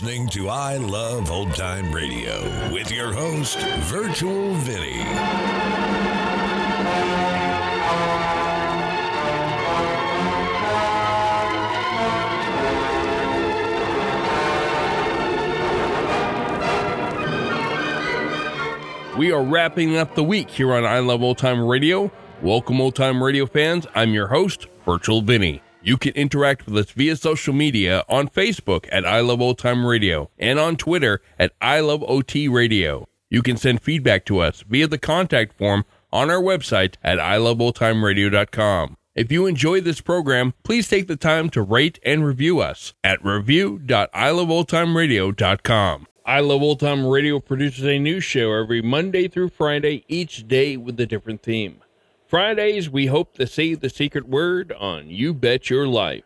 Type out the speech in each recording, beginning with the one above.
listening to I Love Old Time Radio with your host, Virtual Vinny. We are wrapping up the week here on I Love Old Time Radio. Welcome, old time radio fans. I'm your host, Virtual Vinny. You can interact with us via social media on Facebook at I Love Old Time Radio and on Twitter at I Love OT Radio. You can send feedback to us via the contact form on our website at iloveoldtimeradio.com. If you enjoy this program, please take the time to rate and review us at review.iloveoldtimeradio.com. I Love Old Time Radio produces a new show every Monday through Friday, each day with a different theme. Fridays, we hope to see the secret word on You Bet Your Life.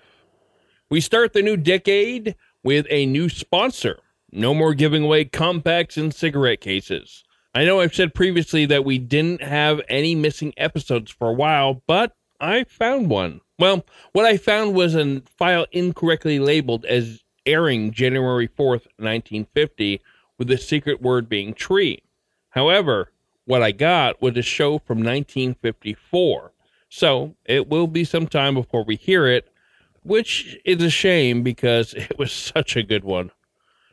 We start the new decade with a new sponsor. No more giving away compacts and cigarette cases. I know I've said previously that we didn't have any missing episodes for a while, but I found one. Well, what I found was a file incorrectly labeled as airing January 4th, 1950, with the secret word being tree. However, what I got was a show from 1954. So it will be some time before we hear it, which is a shame because it was such a good one.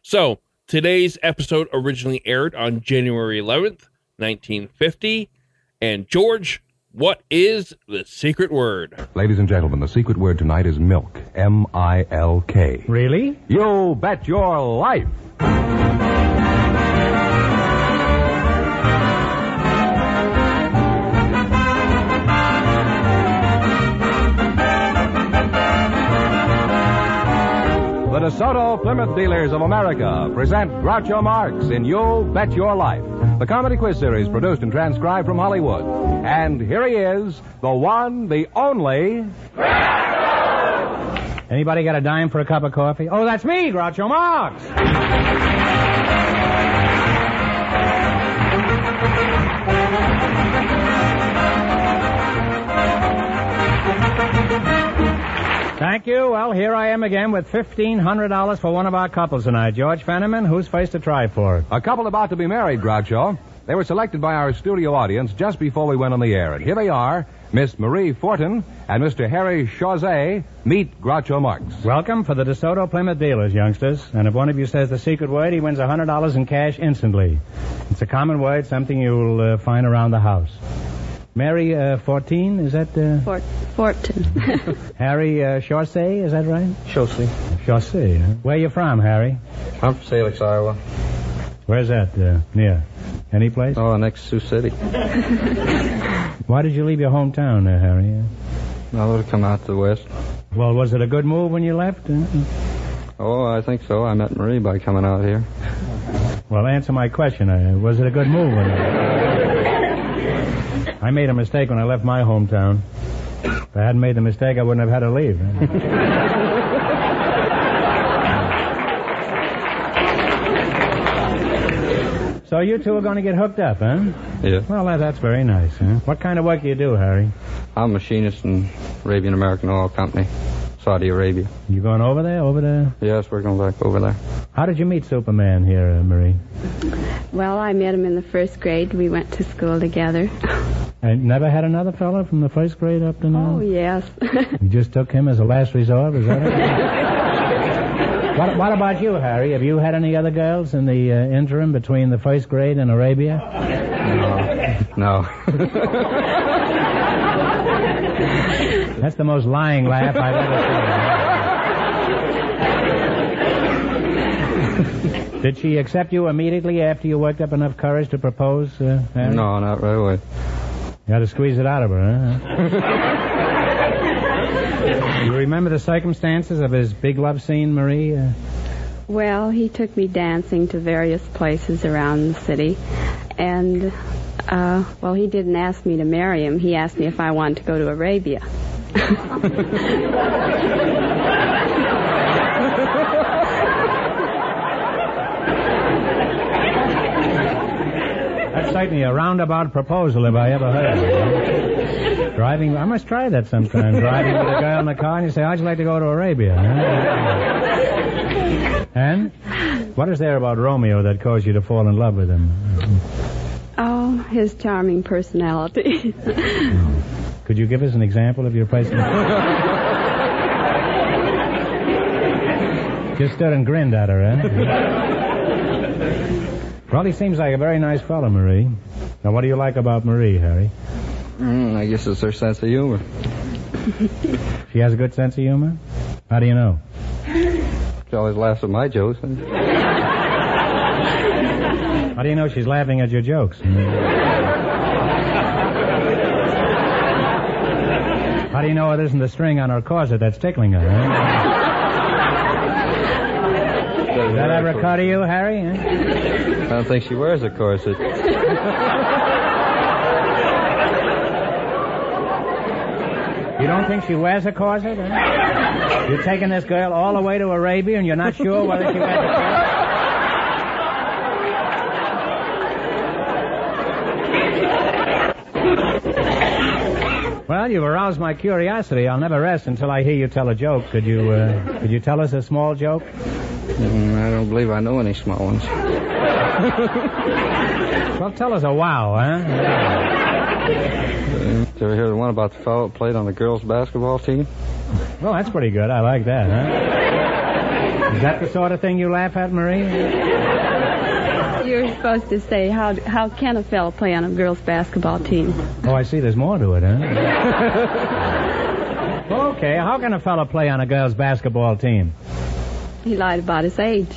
So today's episode originally aired on January 11th, 1950. And George, what is the secret word? Ladies and gentlemen, the secret word tonight is milk. M I L K. Really? You bet your life. The DeSoto Plymouth Dealers of America present Groucho Marx in You Bet Your Life, the comedy quiz series produced and transcribed from Hollywood. And here he is, the one, the only. Anybody got a dime for a cup of coffee? Oh, that's me, Groucho Marx. Thank you. Well, here I am again with $1,500 for one of our couples tonight. George Fenneman, who's face to try for? A couple about to be married, Groucho. They were selected by our studio audience just before we went on the air. And here they are, Miss Marie Fortin and Mr. Harry Chauzet. Meet Groucho Marx. Welcome for the DeSoto Plymouth Dealers, youngsters. And if one of you says the secret word, he wins $100 in cash instantly. It's a common word, something you'll uh, find around the house. Mary uh, 14, is that... Uh... Fort, Fortin. Harry uh, Chausset, is that right? Chelsea. Chausset. huh? Where you from, Harry? I'm from Salix, Iowa. Where's that uh, near? Any place? Oh, next Sioux City. Why did you leave your hometown, uh, Harry? I would have come out to the west. Well, was it a good move when you left? Uh, Oh, I think so. I met Marie by coming out here. Well, answer my question. Uh, was it a good move? When I made a mistake when I left my hometown. If I hadn't made the mistake, I wouldn't have had to leave. so you two are going to get hooked up, huh? Yeah. Well, that, that's very nice. Huh? What kind of work do you do, Harry? I'm a machinist in Arabian American Oil Company, Saudi Arabia. You going over there? Over there? Yes, we're going back over there. How did you meet Superman here, uh, Marie? Well, I met him in the first grade. We went to school together. I never had another fellow from the first grade up to now. Oh, yes. You just took him as a last resort, is that it? what, what about you, Harry? Have you had any other girls in the uh, interim between the first grade and Arabia? No. That's the most lying laugh I've ever seen. Did she accept you immediately after you worked up enough courage to propose, uh, Harry? no, not right away. You had to squeeze it out of her, huh? you remember the circumstances of his big love scene, Marie? Uh, well, he took me dancing to various places around the city. And, uh, well, he didn't ask me to marry him. He asked me if I wanted to go to Arabia. certainly a roundabout proposal if I ever heard it. Driving, I must try that sometime. Driving with a girl in the car and you say, I'd like to go to Arabia? huh? And what is there about Romeo that caused you to fall in love with him? Oh, his charming personality. Could you give us an example of your personality? Just stood and grinned at her, eh? Well, he seems like a very nice fellow, Marie. Now, what do you like about Marie, Harry? Mm, I guess it's her sense of humor. She has a good sense of humor? How do you know? She always laughs at my jokes. How do you know she's laughing at your jokes? How do you know it isn't the string on her corset that's tickling her? Eh? That ever occur to you, Harry? Eh? I don't think she wears a corset. You don't think she wears a corset? Eh? You're taking this girl all the way to Arabia and you're not sure whether she wears a corset? Well, you've aroused my curiosity. I'll never rest until I hear you tell a joke. Could you, uh, could you tell us a small joke? Mm, I don't believe I know any small ones. Well, tell us a wow, huh? Did you ever hear the one about the fellow that played on the girls' basketball team? Well, that's pretty good. I like that, huh? Is that the sort of thing you laugh at, Marie? You're supposed to say, how, how can a fella play on a girls' basketball team? Oh, I see. There's more to it, huh? okay. How can a fella play on a girls' basketball team? He lied about his age.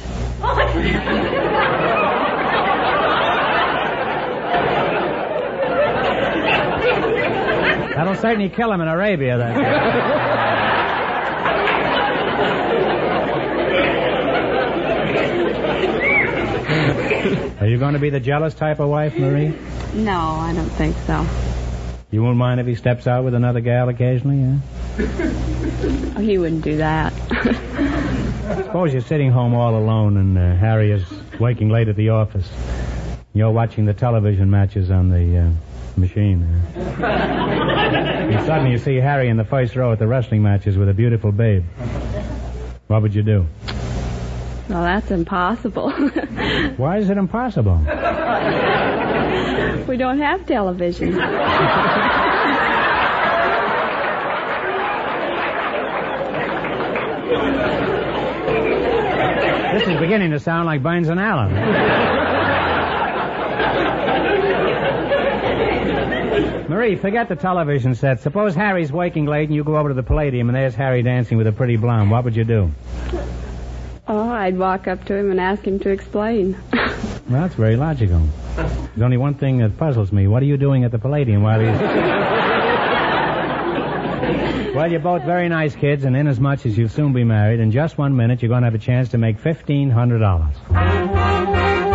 That'll certainly kill him in Arabia, then. Are you going to be the jealous type of wife, Marie? No, I don't think so. You won't mind if he steps out with another gal occasionally, yeah? Oh, he wouldn't do that. Suppose you're sitting home all alone and uh, Harry is waking late at the office. You're watching the television matches on the uh, machine. and suddenly you see Harry in the first row at the wrestling matches with a beautiful babe. What would you do? Well, that's impossible. Why is it impossible? we don't have television. This is beginning to sound like Burns and Allen. Marie, forget the television set. Suppose Harry's waking late and you go over to the Palladium and there's Harry dancing with a pretty blonde. What would you do? I'd walk up to him and ask him to explain. Well, that's very logical. There's only one thing that puzzles me. What are you doing at the Palladium while he's... well, you're both very nice kids, and inasmuch as you'll soon be married, in just one minute you're going to have a chance to make $1,500.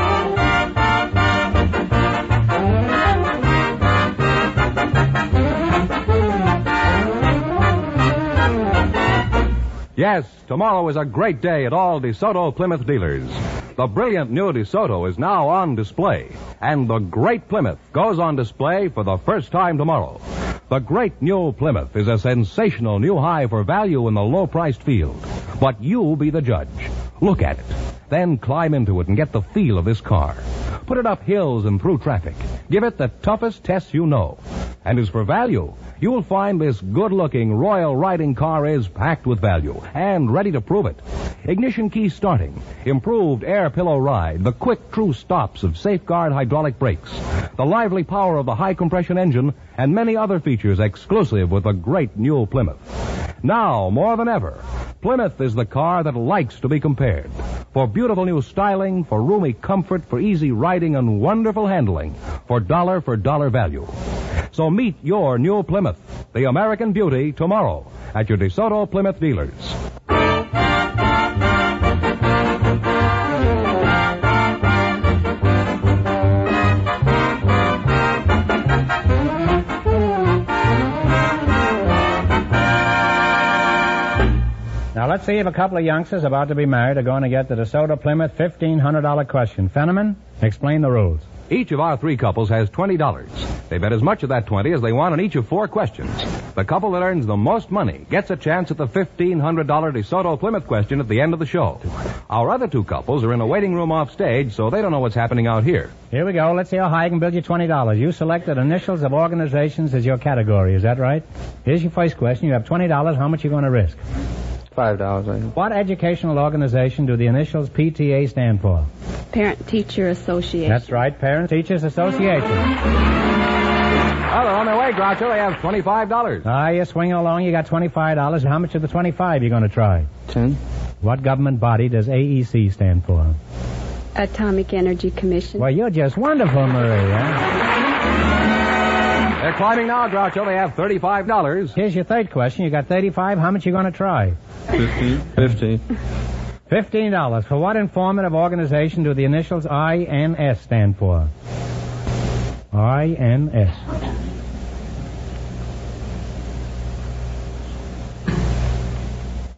Yes, tomorrow is a great day at all DeSoto Plymouth dealers. The brilliant new DeSoto is now on display, and the great Plymouth goes on display for the first time tomorrow. The great new Plymouth is a sensational new high for value in the low priced field. But you be the judge. Look at it. Then climb into it and get the feel of this car. Put it up hills and through traffic. Give it the toughest test you know. And as for value, you'll find this good looking royal riding car is packed with value and ready to prove it. Ignition key starting, improved air pillow ride, the quick true stops of safeguard hydraulic brakes, the lively power of the high compression engine, and many other features exclusive with the great new Plymouth. Now, more than ever, Plymouth is the car that likes to be compared. For beautiful new styling, for roomy comfort, for easy riding and wonderful handling, for dollar for dollar value. So meet your new Plymouth, the American beauty, tomorrow at your DeSoto Plymouth dealers. Let's see if a couple of youngsters about to be married are going to get the DeSoto Plymouth $1,500 question. Fenneman, explain the rules. Each of our three couples has $20. They bet as much of that 20 as they want on each of four questions. The couple that earns the most money gets a chance at the $1,500 DeSoto Plymouth question at the end of the show. Our other two couples are in a waiting room off stage, so they don't know what's happening out here. Here we go. Let's see how high I can build you $20. You selected initials of organizations as your category. Is that right? Here's your first question. You have $20. How much are you going to risk? Five dollars. What educational organization do the initials PTA stand for? Parent Teacher Association. That's right, Parent Teachers Association. Well, they're on their way, Groucho. They have $25. Ah, you're swinging along. You got $25. How much of the 25 you going to try? Ten. What government body does AEC stand for? Atomic Energy Commission. Well, you're just wonderful, Marie. Huh? They're climbing now, Groucho. They have $35. Here's your third question. You got 35. How much you going to try? Fifteen. Fifteen. Fifteen dollars. For what informative organization do the initials INS stand for? INS.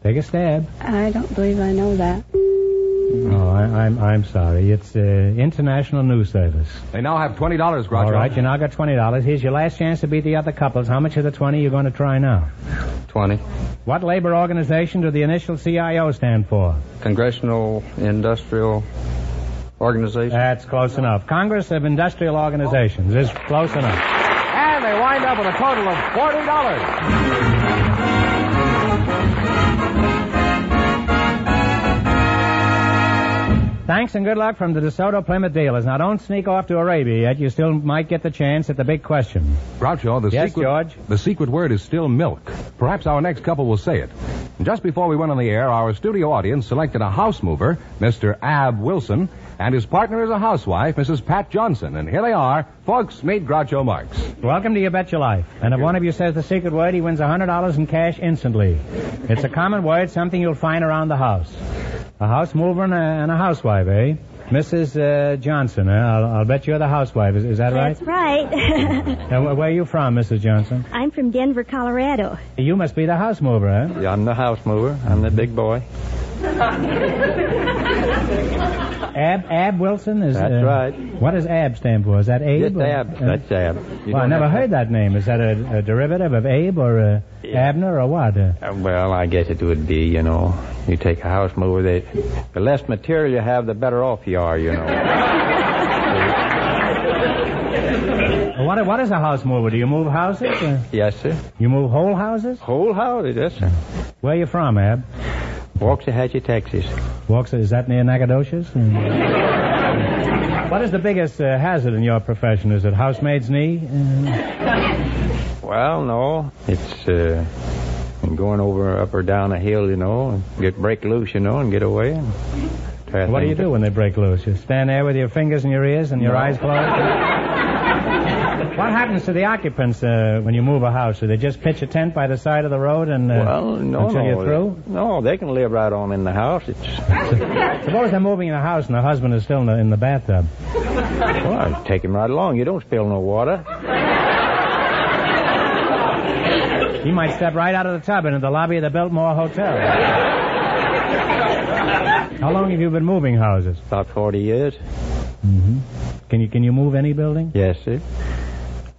Take a stab. I don't believe I know that. Oh, I, I'm I'm sorry. It's uh, International News Service. They now have $20, Groucho. All right, you now got twenty dollars. Here's your last chance to beat the other couples. How much of the twenty you going to try now? Twenty. What labor organization do the initial CIO stand for? Congressional Industrial Organization. That's close enough. Congress of Industrial Organizations is close enough. And they wind up with a total of $40. Thanks and good luck from the DeSoto Plymouth dealers. Now don't sneak off to Arabia yet. You still might get the chance at the big question. Groucho, the Yes, secret George? the secret word is still milk. Perhaps our next couple will say it. Just before we went on the air, our studio audience selected a house mover, Mr. Ab Wilson, and his partner is a housewife, Mrs. Pat Johnson. And here they are. Folks, meet Groucho Marx. Welcome to You Bet Your Life. And if one of you says the secret word, he wins $100 in cash instantly. It's a common word, something you'll find around the house. A house mover and a, and a housewife, eh? Mrs. Uh, Johnson, eh? I'll, I'll bet you're the housewife. Is, is that right? That's right. And wh- where are you from, Mrs. Johnson? I'm from Denver, Colorado. You must be the house mover, eh? Yeah, I'm the house mover. I'm the big boy. Ab Ab Wilson is. That's uh, right. What does Ab stand for? Is that Abe? Just or- Ab. uh, That's Ab. You well, I don't never heard that name. Is that a, a derivative of Abe or uh, Abner or what? Uh, Uh, Well, I guess it would be, you know, you take a house mover, they, the less material you have, the better off you are, you know. what, what is a house mover? Do you move houses? Or yes, sir. you move whole houses? Whole house, yes, sir. Where you from, Ab? Waxahachie, Texas. Walks, is that near Nacogdoches? what is the biggest uh, hazard in your profession? Is it housemaid's knee? Uh, Well, no, it's uh, going over up or down a hill, you know, and get break loose, you know, and get away. And what do you things do when they break loose? You stand there with your fingers in your ears and your No. eyes closed? what happens to the occupants uh, when you move a house? Do they just pitch a tent by the side of the road and uh, Well, no, until no. you're through? No, they can live right on in the house. It's Suppose they're moving in a house and the husband is still in the, in the bathtub. well, take him right along. You don't spill no water. He might step right out of the tub into the lobby of the Biltmore Hotel. How long have you been moving houses? About forty years. Can you can you move any building? Yes, sir.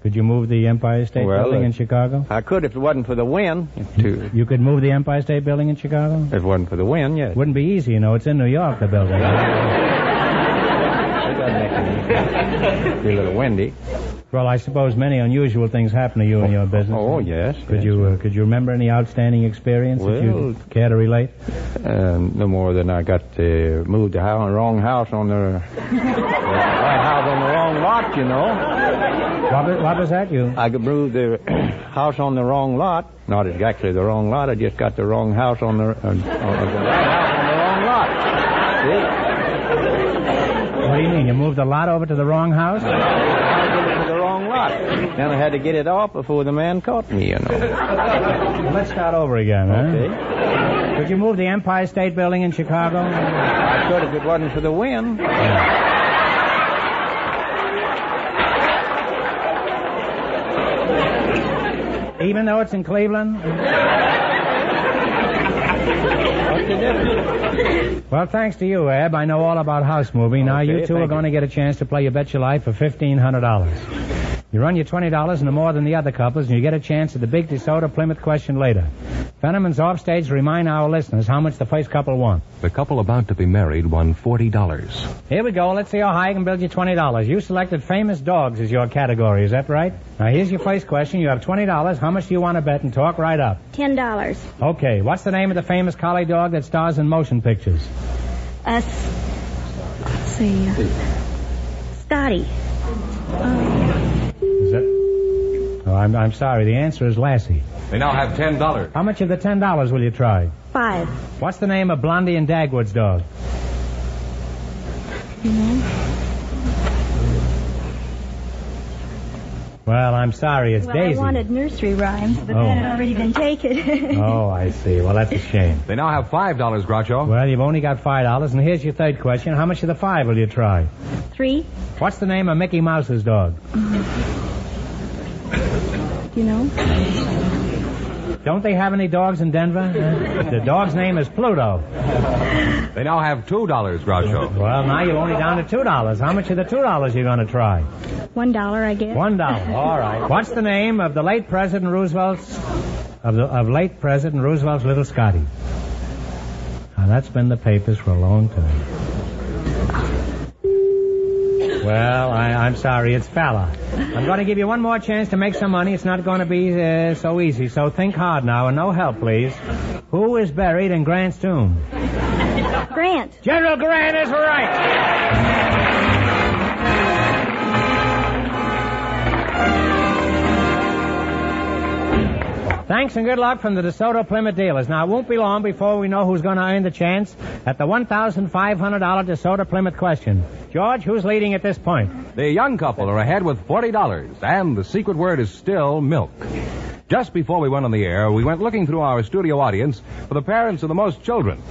Could you move the Empire State Well, Building uh, in Chicago? I could if it wasn't for the wind. To, You could move the Empire State Building in Chicago? if it wasn't for the wind, yes. Wouldn't be easy, you know. It's in New York, the building. It doesn't make it be a little windy. well, I suppose many unusual things happen to you in your business. Oh, yes. Could yes. you uh, could you remember any outstanding experience that you care to relate? Um, no more than I got uh, moved to the wrong house on the, the right house on the wrong lot, you know. What was, what was that? You I could move the house on the wrong lot. Not exactly the wrong lot. I just got the wrong house on the, uh, on the right house on the wrong lot. See? What do you mean? You moved the lot over to the wrong house? I did it to the wrong lot. Then I had to get it off before the man caught me, you know. Well, let's start over again, huh? Okay. Could you move the Empire State Building in Chicago? I could if it wasn't for the wind. Even though it's in Cleveland? the difference. Well, thanks to you, Ab, I know all about house moving. Now, you two are going to get a chance to play You Bet Your Life for $1,500. You run your $20 into more than the other couples, and you get a chance at the big DeSoto Plymouth question later. Fenneman's offstage remind our listeners how much the first couple won. The couple about to be married won $40. Here we go. Let's see how high I can build you $20. You selected famous dogs as your category. Is that right? Now, here's your first question. You have $20. How much do you want to bet? And talk right up. Ten dollars. Okay. What's the name of the famous collie dog that stars in motion pictures? Uh, s- let's see. Uh, Scotty. Is that? Oh, I'm, I'm sorry. The answer is Lassie. They now have $10. How much of the $10 will you try? Five. What's the name of Blondie and Dagwood's dog? You know. Well, I'm sorry. It's well, Daisy. I wanted nursery rhymes, but Oh. that had already been taken. Oh, I see. Well, that's a shame. They now have $5, Groucho. Well, you've only got five dollars, and here's your third question. How much of the five will you try? Three. What's the name of Mickey Mouse's dog? You know. Don't they have any dogs in Denver? The dog's name is Pluto. They now have $2, Groucho. Well, now you're only down to two dollars. How much of the two dollars you going to try? One dollar, I guess. One dollar. All right. What's the name of the late President Roosevelt's of the of late President Roosevelt's little Scotty? Now that's been the papers for a long time. Well, I, I'm sorry, it's Fala. I'm going to give you one more chance to make some money. It's not going to be uh, so easy, so think hard now, and no help, please. Who is buried in Grant's tomb? Grant. General Grant is right. Thanks and good luck from the DeSoto Plymouth dealers. Now, it won't be long before we know who's going to earn the chance at the $1,500 DeSoto Plymouth question. George, who's leading at this point? The young couple are ahead with $40, and the secret word is still milk. Just before we went on the air, we went looking through our studio audience for the parents of the most children.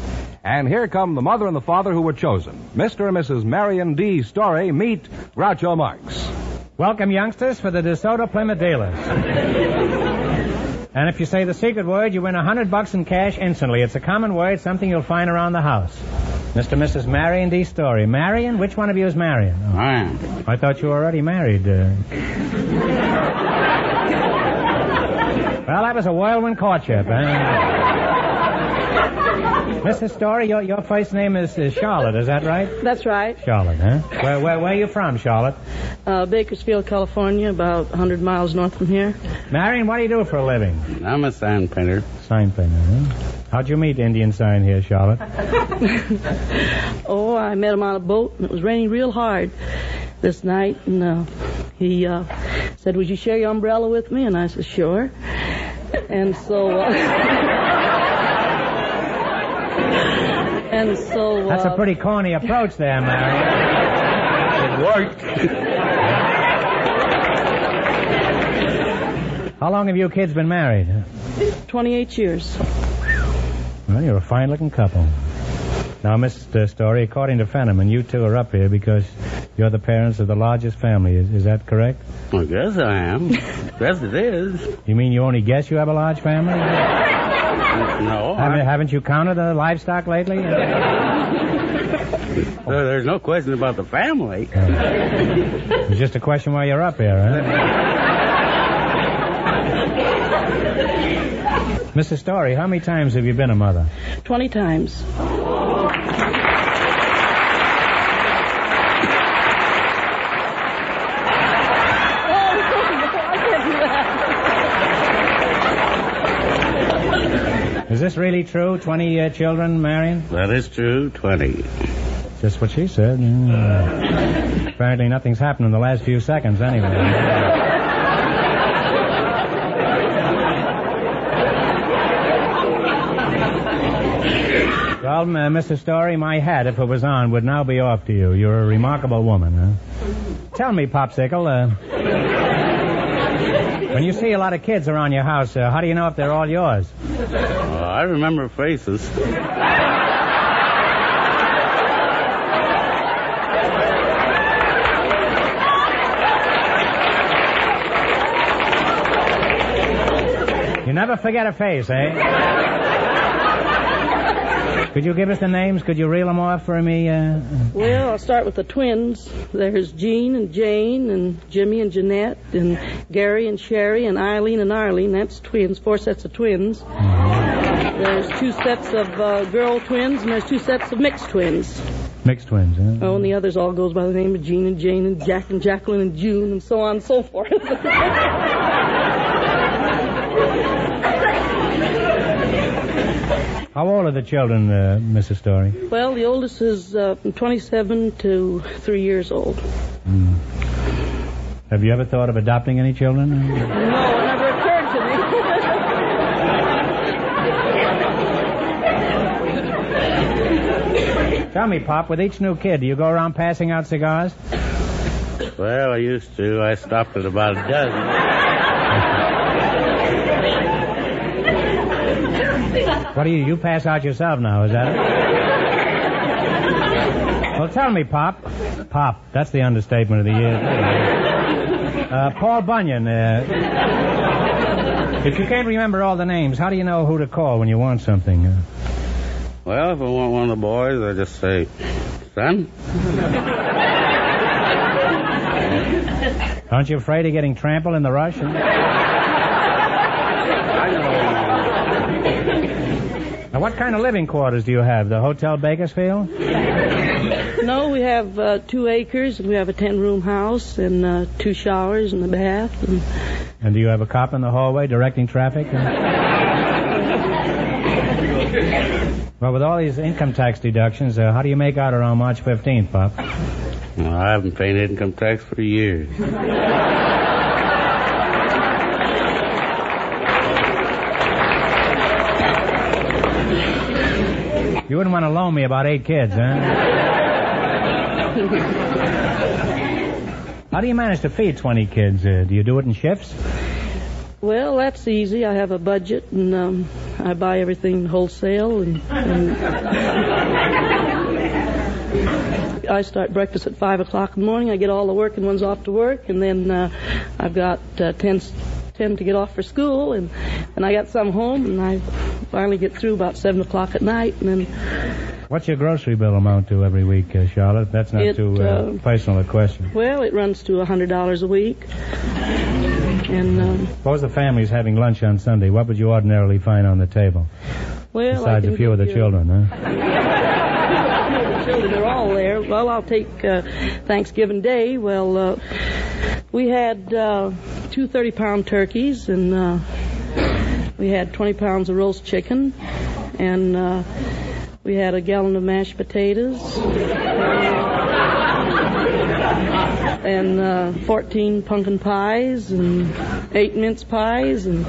And here come the mother and the father who were chosen. Mr. and Mrs. Marion D. Story meet Groucho Marx. Welcome, youngsters, for the DeSoto Plymouth dealers. and if you say the secret word, you win a hundred bucks in cash instantly. It's a common word, something you'll find around the house. Mr. and Mrs. Marion D. Story. Marion? Which one of you is Marion? Oh, I am. I thought you were already married. Uh... well, that was a whirlwind courtship. Eh? Mrs. Story, your, your first name is, is Charlotte, is that right? That's right. Charlotte, huh? Where, where, where are you from, Charlotte? Uh, Bakersfield, California, about 100 miles north from here. Marion, what do you do for a living? I'm a sign painter. Sign painter, huh? How'd you meet Indian sign here, Charlotte? Oh, I met him on a boat, and it was raining real hard this night, and uh, he uh, said, "Would you share your umbrella with me?" And I said, "Sure." And so, uh, and so, uh, That's a pretty corny approach there, Mary. It worked. How long have you kids been married? 28 years. Well, you're a fine-looking couple. Now, Mr. Story, according to Fenneman, you two are up here because you're the parents of the largest family. Is, is that correct? I guess I am. yes, it is. You mean you only guess you have a large family? No, Haven't, I, haven't you counted the livestock lately? there- there's no question about the family. It's just a question why you're up here, huh? Mrs. Story, how many times have you been a mother? 20 times. This really true? 20 uh, children, Marion? That is true. Twenty. Just what she said. Yeah. Apparently nothing's happened in the last few seconds anyway. Well, uh, Mrs. Story, my hat, if it was on, would now be off to you. You're a remarkable woman, huh? Tell me, Popsicle, uh, when you see a lot of kids around your house, uh, how do you know if they're all yours? Uh, I remember faces. You never forget a face, eh? Could you give us the names? Could you reel them off for me? Uh, Well, I'll start with the twins. There's Jean and Jane and Jimmy and Jeanette and Gary and Sherry and Eileen and Arlene. That's twins, four sets of twins. There's two sets of uh, girl twins and there's two sets of mixed twins. mixed twins, huh? Oh, and the others all goes by the name of Jean and Jane and Jack and Jacqueline and June and so on and so forth. How old are the children, uh, Mrs. Story? well, the oldest is uh, 27 to 3 years old. Have you ever thought of adopting any children? No, it never occurred to me. Tell me, Pop, with each new kid, do you go around passing out cigars? Well, I used to. I stopped at about a dozen. What do you, you pass out yourself now, is that it? Well, tell me, Pop. Pop, that's the understatement of the year. Uh, Paul Bunyan, uh, if you can't remember all the names, how do you know who to call when you want something? Uh, Well, if I want one of the boys, I just say, son. aren't you afraid of getting trampled in the rush? Now, what kind of living quarters do you have? The Hotel Bakersfield? No, we have uh, two acres, and we have a ten-room house, and uh, two showers and a bath. And And do you have a cop in the hallway directing traffic? well, with all these income tax deductions, uh, how do you make out around March 15th, Pop? Well, I haven't paid income tax for years. You wouldn't want to loan me about eight kids, huh? How do you manage to feed 20 kids? Uh, do you do it in shifts? well, that's easy. I have a budget, and um, I buy everything wholesale, and, and I start breakfast at five o'clock in the morning. I get all the working ones off to work, and then uh, I've got uh, ten. 10 to get off for school and and I got some home and I finally get through about 7 o'clock at night and then What's your grocery bill amount to every week, uh, Charlotte? That's not It, too uh, uh, personal a question. well it runs to a $100 a week and um, Suppose the family's having lunch on Sunday. What would you ordinarily find on the table? well Besides a few of the you- children, huh? the children are all there. Well, I'll take uh, Thanksgiving Day. Well, uh, we had uh, two 30 pound turkeys, and uh, we had 20 pounds of roast chicken, and uh, we had a gallon of mashed potatoes, and uh, 14 pumpkin pies, and eight mince pies, and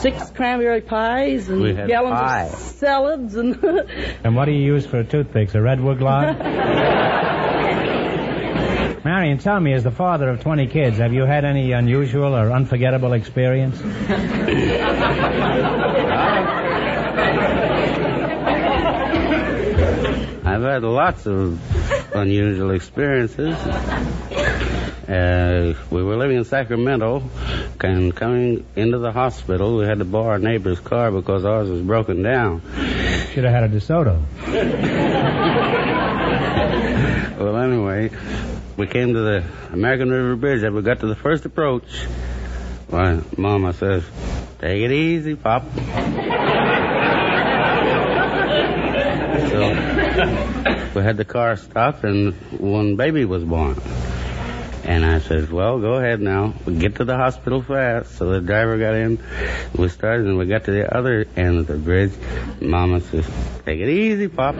six cranberry pies, and gallons pie. of salads, and And what do you use for toothpicks? A redwood log? Marion, tell me, as the father of 20 kids, have you had any unusual or unforgettable experience? I've had lots of unusual experiences. Uh, we were living in Sacramento, and coming into the hospital, we had to borrow our neighbor's car because ours was broken down. Should have had a DeSoto. Well, anyway, we came to the American River Bridge. As we got to the first approach, my mama says, "Take it easy, Pop." so we had the car stopped, and one baby was born. And I says, "Well, go ahead now. We get to the hospital fast." So the driver got in. We started, and we got to the other end of the bridge. Mama says, "Take it easy, Pop."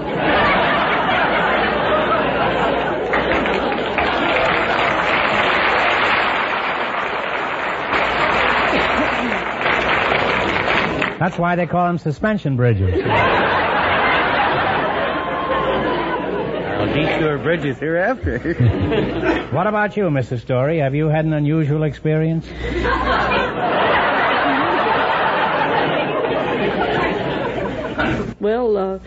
That's why they call them suspension bridges. I'll detour bridges hereafter. what about you, Mrs. Story? Have you had an unusual experience? Well, uh,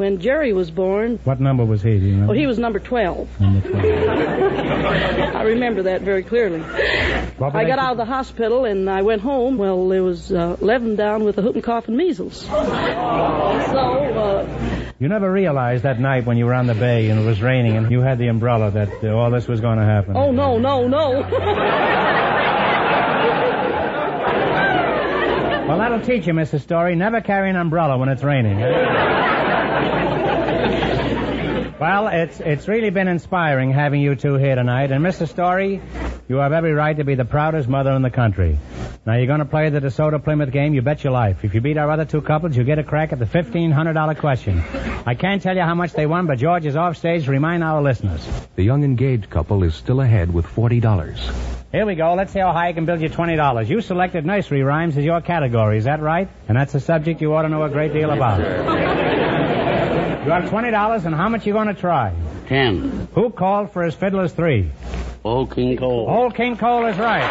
when Jerry was born, What number was he? Do you oh, he was number 12. Number 12. I remember that very clearly. Were I got out of the hospital and I went home. Well, there was uh, 11 down with the whooping cough and measles. So, uh, You never realized that night when you were on the bay and it was raining and you had the umbrella that uh, all this was going to happen. oh, no, no, no. Well, that'll teach you, Mrs. Story. Never carry an umbrella when it's raining. Well, it's it's really been inspiring having you two here tonight. And Mrs. Story, you have every right to be the proudest mother in the country. Now you're going to play the DeSoto Plymouth game. You bet your life. If you beat our other two couples, you get a crack at the fifteen hundred dollar question. I can't tell you how much they won, but George is off stage to remind our listeners. The young engaged couple is still ahead with $40. Here we go. Let's see how high I can build you $20. You selected nursery rhymes as your category. Is that right? And that's a subject you ought to know a great deal about. You have $20, and how much you going to try? Ten. Who called for his fiddlers three? Old King Cole. Old King Cole is right.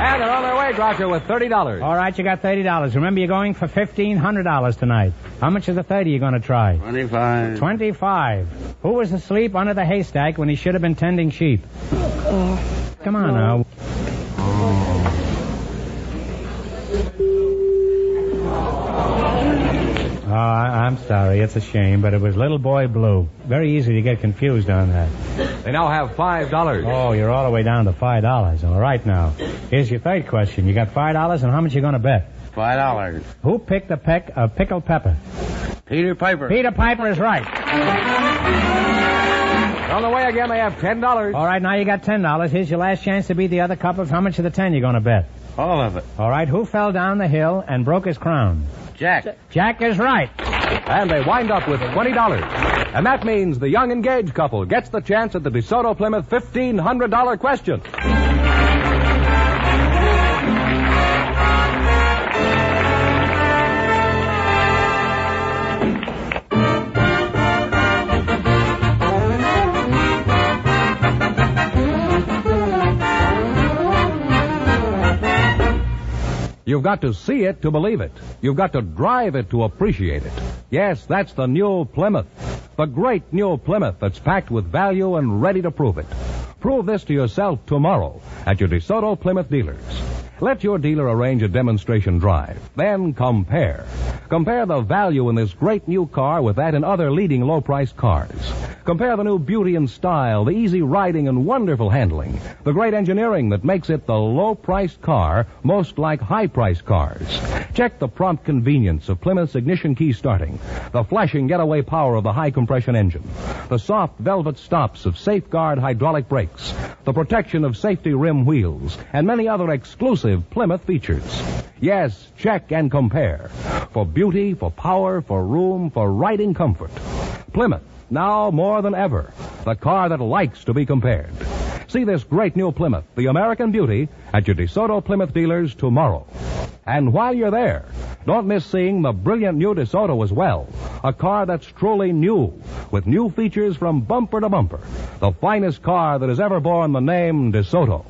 And they're on their way, Groucho, with $30. All right, you got $30. Remember, you're going for $1,500 tonight. How much of the 30 you going to try? Twenty-five. 25. Who was asleep under the haystack when he should have been tending sheep? Oh, Come on now. Oh, Ah, I'm sorry. It's a shame, but it was Little Boy Blue. Very easy to get confused on that. They now have $5. Oh, you're all the way down to five dollars. All right now. Here's your third question. You got five dollars, and how much you gonna bet? Five dollars. Who picked a peck of pickled pepper? Peter Piper. Peter Piper is right. On the way again, they have $10. All right, now you got ten dollars. Here's your last chance to beat the other couples. How much of the ten you gonna bet? All of it. All right, who fell down the hill and broke his crown? Jack. Jack is right. And they wind up with $20. And that means the young engaged couple gets the chance at the DeSoto Plymouth $1,500 question. You've got to see it to believe it. You've got to drive it to appreciate it. Yes, that's the new Plymouth. The great new Plymouth that's packed with value and ready to prove it. Prove this to yourself tomorrow at your DeSoto Plymouth dealers. Let your dealer arrange a demonstration drive. Then compare. Compare the value in this great new car with that in other leading low priced cars. Compare the new beauty and style, the easy riding and wonderful handling, the great engineering that makes it the low priced car most like high priced cars. Check the prompt convenience of Plymouth's ignition key starting, the flashing getaway power of the high compression engine, the soft velvet stops of safeguard hydraulic brakes, the protection of safety rim wheels, and many other exclusive Plymouth features. Yes, check and compare. For beauty, for power, for room, for riding comfort. Plymouth, now more than ever, the car that likes to be compared. See this great new Plymouth, the American beauty, at your DeSoto Plymouth dealers tomorrow. And while you're there, don't miss seeing the brilliant new DeSoto as well. A car that's truly new, with new features from bumper to bumper. The finest car that has ever borne the name DeSoto.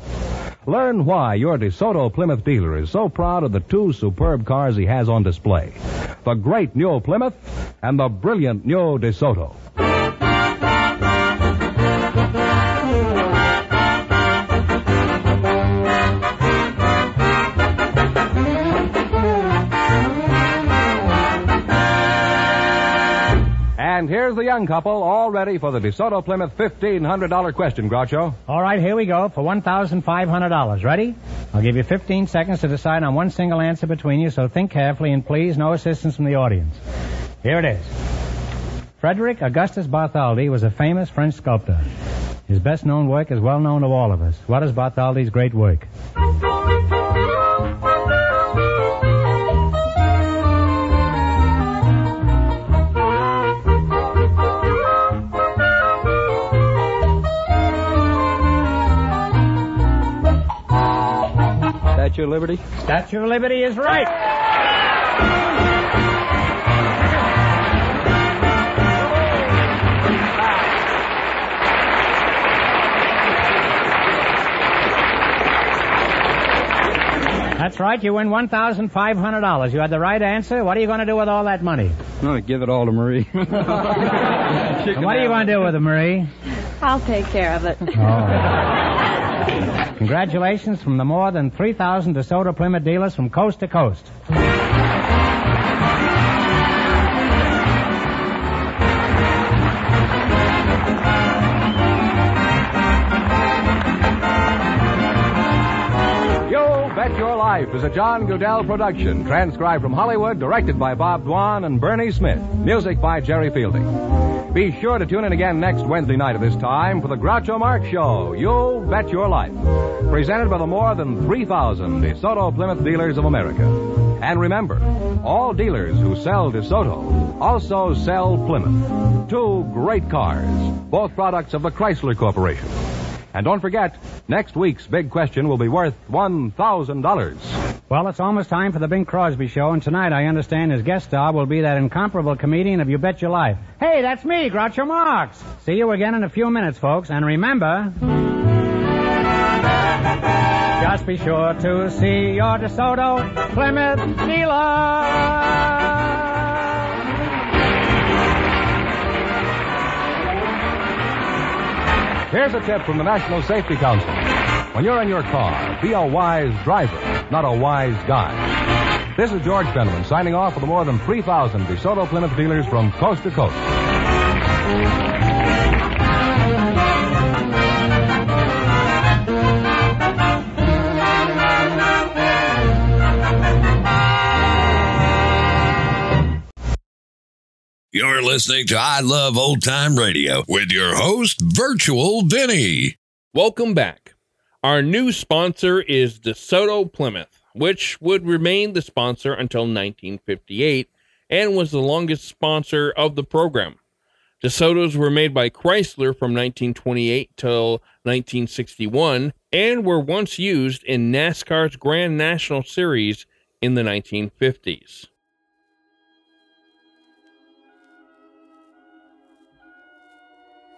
Learn why your DeSoto Plymouth dealer is so proud of the two superb cars he has on display. The great new Plymouth and the brilliant new DeSoto. And here's the young couple all ready for the DeSoto Plymouth $1,500 question, Groucho. All right, here we go for $1,500. Ready? I'll give you 15 seconds to decide on one single answer between you, so think carefully and please no assistance from the audience. Here it is. Frederick Augustus Bartholdi was a famous French sculptor. His best known work is well known to all of us. What is Bartholdi's great work? Statue of Liberty? Statue of Liberty is right. That's right. You win $1,500. You had the right answer. What are you going to do with all that money? I'm going to give it all to Marie. What are you going to do with it, Marie? I'll take care of it. Oh. Congratulations from the more than 3,000 DeSoto Plymouth dealers from coast to coast. Your Life is a John Guedel production, transcribed from Hollywood, directed by Bob Dwan and Bernie Smith, music by Jerry Fielding. Be sure to tune in again next Wednesday night at this time for the Groucho Marx Show, You'll Bet Your Life, presented by the more than 3,000 DeSoto Plymouth dealers of America. And remember, all dealers who sell DeSoto also sell Plymouth. Two great cars, both products of the Chrysler Corporation. And don't forget, next week's big question will be worth $1,000. Well, it's almost time for the Bing Crosby Show, and tonight I understand his guest star will be that incomparable comedian of You Bet Your Life. Hey, that's me, Groucho Marx. See you again in a few minutes, folks, and remember. Just be sure to see your DeSoto Plymouth dealer. Here's a tip from the National Safety Council. When you're in your car, be a wise driver, not a wise guy. This is George Fenneman signing off for the more than 3,000 DeSoto Plymouth dealers from coast to coast. You're listening to I Love Old Time Radio with your host, Virtual Vinny. Welcome back. Our new sponsor is DeSoto Plymouth, which would remain the sponsor until 1958 and was the longest sponsor of the program. DeSotos were made by Chrysler from 1928 till 1961 and were once used in NASCAR's Grand National Series in the 1950s.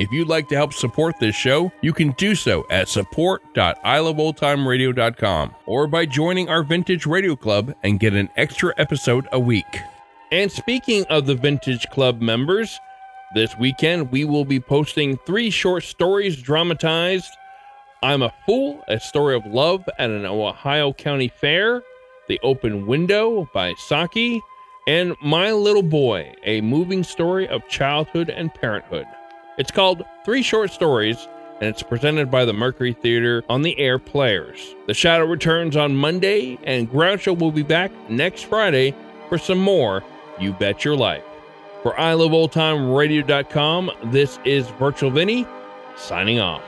If you'd like to help support this show, you can do so at support.iloveoldtimeradio.com or by joining our Vintage Radio Club and get an extra episode a week. And speaking of the Vintage Club members, this weekend we will be posting three short stories dramatized I'm a Fool, a story of love at an Ohio County fair, The Open Window by Saki, and My Little Boy, a moving story of childhood and parenthood. It's called Three Short Stories, and it's presented by the Mercury Theater on the Air Players. The Shadow returns on Monday, and Groucho will be back next Friday for some more You Bet Your Life. For iLoveOldTimeRadio.com, this is Virtual Vinny, signing off.